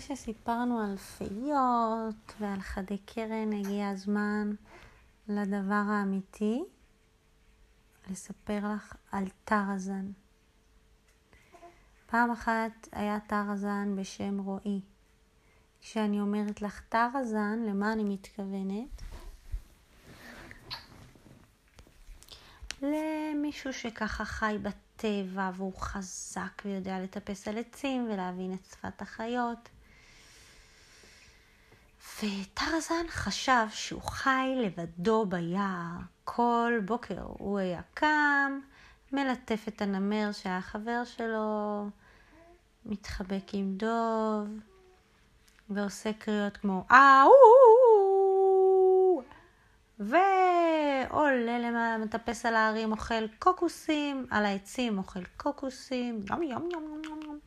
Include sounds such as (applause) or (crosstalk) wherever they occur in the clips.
שסיפרנו על פיות ועל חדי קרן, הגיע הזמן לדבר האמיתי, לספר לך על טרזן. פעם אחת היה טרזן בשם רועי. כשאני אומרת לך טרזן, למה אני מתכוונת? למישהו שככה חי בטבע והוא חזק ויודע לטפס על עצים ולהבין את שפת החיות. וטרזן חשב שהוא חי לבדו ביער. כל בוקר הוא היה קם, מלטף את הנמר שהיה חבר שלו, מתחבק עם דוב, ועושה קריאות כמו אהו, ועולה למעלה, מטפס על ההרים, אוכל קוקוסים, על העצים אוכל קוקוסים, יום יום יום יום יום,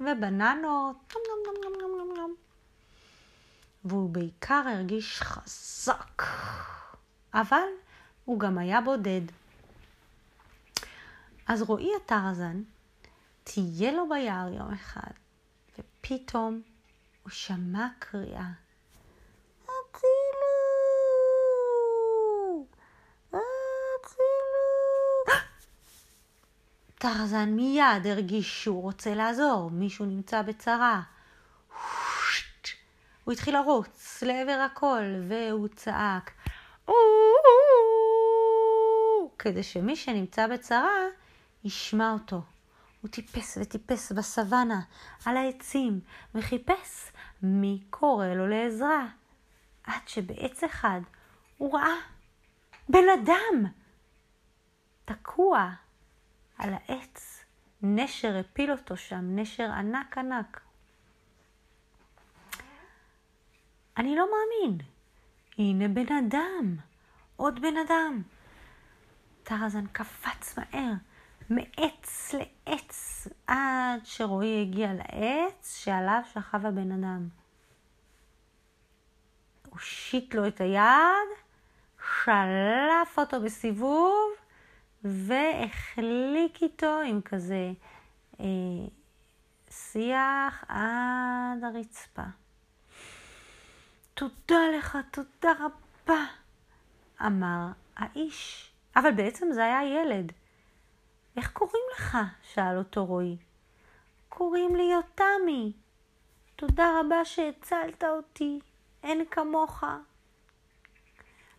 ובננות, יום יום יום יום. והוא בעיקר הרגיש חזק, אבל הוא גם היה בודד. אז רועי הטרזן תהיה לו ביער יום אחד, ופתאום הוא שמע קריאה. הצילו! הצילו! טרזן (gasps) מיד הרגיש שהוא רוצה לעזור, מישהו נמצא בצרה. הוא התחיל לרוץ לעבר הכל, והוא צעק, כדי שמי שנמצא בצרה ישמע אותו. הוא טיפס וטיפס בסוואנה, על העצים, וחיפש מי קורא לו לעזרה. עד שבעץ אחד הוא ראה בן אדם תקוע על העץ. נשר הפיל אותו שם, נשר ענק ענק. אני לא מאמין. הנה בן אדם, עוד בן אדם. טרזן קפץ מהר, מעץ לעץ, עד שרועי הגיע לעץ שעליו שכב הבן אדם. הושיט לו את היד, שלף אותו בסיבוב, והחליק איתו עם כזה אה, שיח עד הרצפה. תודה לך, תודה רבה, אמר האיש. אבל בעצם זה היה ילד. איך קוראים לך? שאל אותו רועי. קוראים לי יותמי. תודה רבה שהצלת אותי, אין כמוך.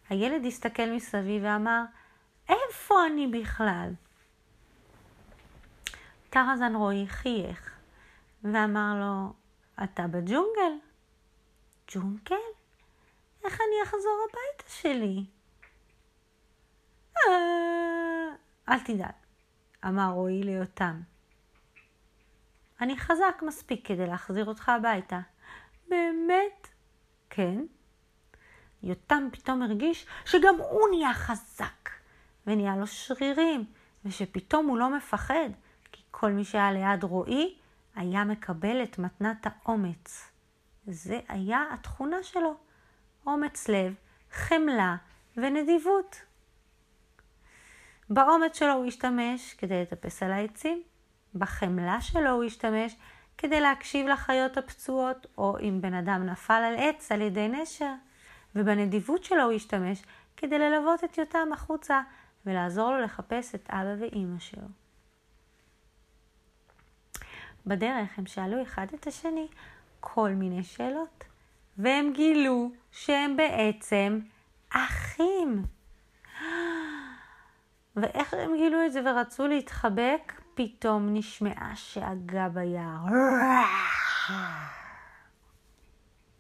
הילד הסתכל מסביב ואמר, איפה אני בכלל? טרזן רועי חייך ואמר לו, אתה בג'ונגל. ג'ונגל? איך אני אחזור הביתה שלי? אה, אל תדאג, אמר רועי ליותם. אני חזק מספיק כדי להחזיר אותך הביתה. באמת? כן. יותם פתאום הרגיש שגם הוא נהיה חזק, ונהיה לו שרירים, ושפתאום הוא לא מפחד, כי כל מי שהיה ליד רועי היה מקבל את מתנת האומץ. זה היה התכונה שלו, אומץ לב, חמלה ונדיבות. באומץ שלו הוא השתמש כדי לטפס על העצים, בחמלה שלו הוא השתמש כדי להקשיב לחיות הפצועות, או אם בן אדם נפל על עץ על ידי נשר, ובנדיבות שלו הוא השתמש כדי ללוות את יותם החוצה ולעזור לו לחפש את אבא ואימא שלו. בדרך הם שאלו אחד את השני כל מיני שאלות, והם גילו שהם בעצם אחים. ואיך הם גילו את זה ורצו להתחבק, פתאום נשמעה שאגה ביער.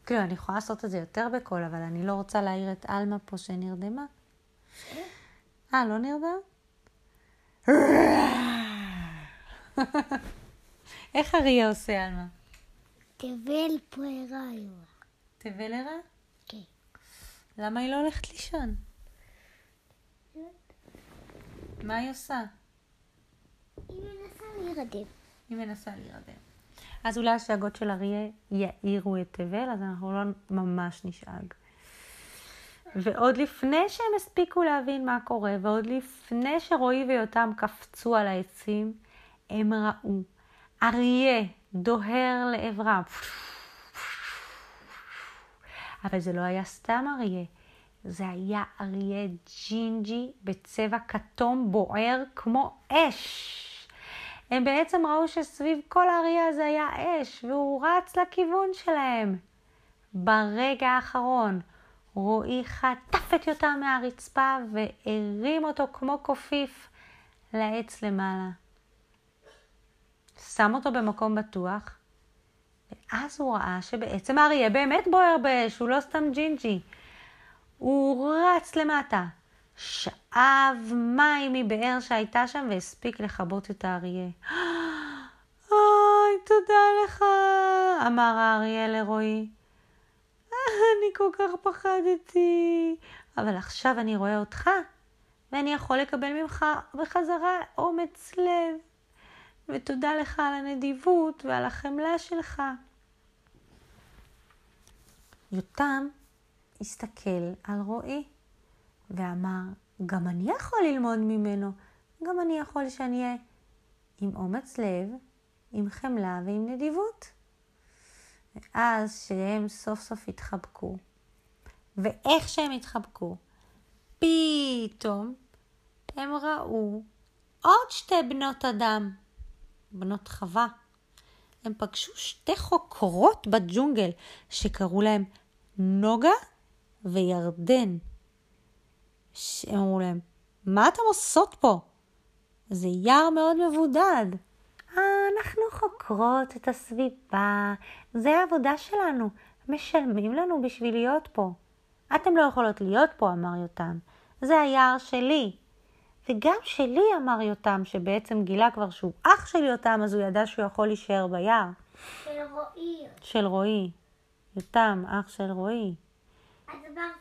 כאילו, אני יכולה לעשות את זה יותר בקול, אבל אני לא רוצה להעיר את עלמה פה שנרדמה. אה, לא נרדם? איך אריה עושה, עלמה? תבל פררה היום. תבל ערה? כן. למה היא לא הולכת לישון? מה היא עושה? היא מנסה להירדם. היא מנסה להירדם. אז אולי השאגות של אריה יאירו את תבל, אז אנחנו לא ממש נשאג. ועוד לפני שהם הספיקו להבין מה קורה, ועוד לפני שרועי ויותם קפצו על העצים, הם ראו אריה דוהר לעברם. אבל זה לא היה סתם אריה, זה היה אריה ג'ינג'י בצבע כתום בוער כמו אש. הם בעצם ראו שסביב כל האריה הזה היה אש, והוא רץ לכיוון שלהם. ברגע האחרון, רועי חטף את יותם מהרצפה והרים אותו כמו קופיף לעץ למעלה. שם אותו במקום בטוח, ואז הוא ראה שבעצם האריה באמת בוער באש, הוא לא סתם ג'ינג'י. הוא רץ למטה, שאב מים מבאר שהייתה שם והספיק לכבות את האריה. אוי, תודה לך, אמר האריה לרועי. אני כל כך פחדתי, אבל עכשיו אני רואה אותך, ואני יכול לקבל ממך בחזרה אומץ לב. ותודה לך על הנדיבות ועל החמלה שלך. יותם הסתכל על רועי ואמר, גם אני יכול ללמוד ממנו, גם אני יכול שאני אהיה עם אומץ לב, עם חמלה ועם נדיבות. ואז שהם סוף סוף התחבקו, ואיך שהם התחבקו, פתאום הם ראו עוד שתי בנות אדם, בנות חווה. הם פגשו שתי חוקרות בג'ונגל שקראו להם נוגה וירדן. הם אמרו להם, מה אתם עושות פה? זה יער מאוד מבודד. אה, אנחנו חוקרות את הסביבה, זה העבודה שלנו, משלמים לנו בשביל להיות פה. אתם לא יכולות להיות פה, אמר יותם, זה היער שלי. וגם שלי, אמר יותם, שבעצם גילה כבר שהוא אח של יותם, אז הוא ידע שהוא יכול להישאר ביער. של רועי. של רועי. יותם, אח של רועי. אז אמרת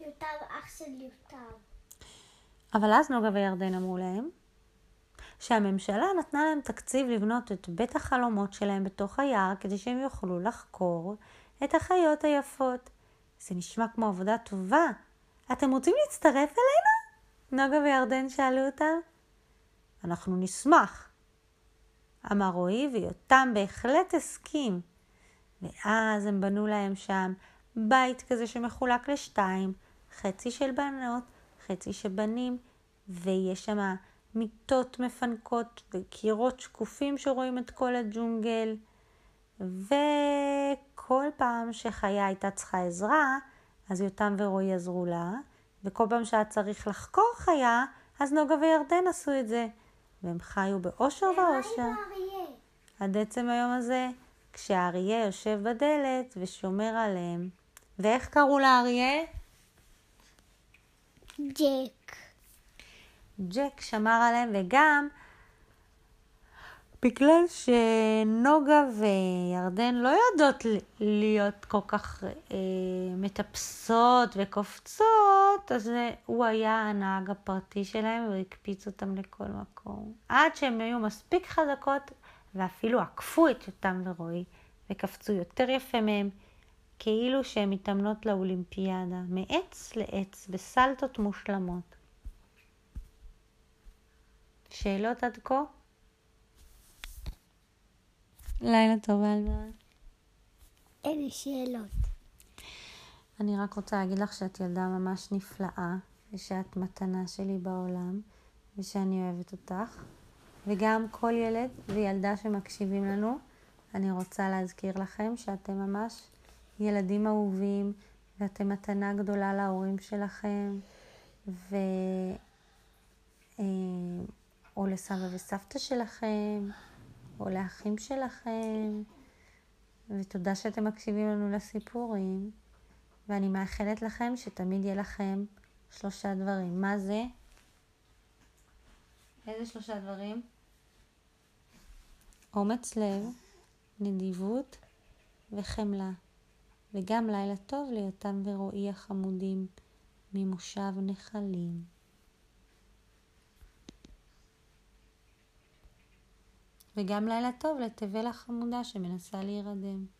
יותם, אח של יותם. אבל אז נוגה וירדן אמרו להם שהממשלה נתנה להם תקציב לבנות את בית החלומות שלהם בתוך היער כדי שהם יוכלו לחקור את החיות היפות. זה נשמע כמו עבודה טובה. אתם רוצים להצטרף אלינו? נוגה וירדן שאלו אותה. אנחנו נשמח, אמר רועי, ויותם בהחלט הסכים. ואז הם בנו להם שם בית כזה שמחולק לשתיים, חצי של בנות, חצי של בנים, ויש שם מיטות מפנקות וקירות שקופים שרואים את כל הג'ונגל. וכל פעם שחיה הייתה צריכה עזרה, אז יותם ורועי עזרו לה, וכל פעם שהיה צריך לחקור חיה, אז נוגה וירדן עשו את זה. והם חיו באושר ואושר. עד עצם היום הזה, כשהאריה יושב בדלת ושומר עליהם. ואיך קראו לאריה? ג'ק. ג'ק שמר עליהם, וגם בגלל שנוגה וירדן לא יודעות להיות כל כך אה, מטפסות וקופצות, אז הוא היה הנהג הפרטי שלהם והוא הקפיץ אותם לכל מקום. עד שהן היו מספיק חזקות ואפילו עקפו את יותם ורועי וקפצו יותר יפה מהם, כאילו שהן מתאמנות לאולימפיאדה, מעץ לעץ, בסלטות מושלמות. שאלות עד כה? לילה טוב, אלמה. אין לי שאלות. אני רק רוצה להגיד לך שאת ילדה ממש נפלאה, ושאת מתנה שלי בעולם, ושאני אוהבת אותך. וגם כל ילד וילדה שמקשיבים לנו, אני רוצה להזכיר לכם שאתם ממש ילדים אהובים, ואתם מתנה גדולה להורים שלכם, ו... אה, או לסבא וסבתא שלכם, או לאחים שלכם, ותודה שאתם מקשיבים לנו לסיפורים, ואני מאחלת לכם שתמיד יהיה לכם שלושה דברים. מה זה? איזה שלושה דברים? אומץ לב, נדיבות וחמלה. וגם לילה טוב ליותם ורועי החמודים ממושב נחלים. וגם לילה טוב לתבל החמודה שמנסה להירדם.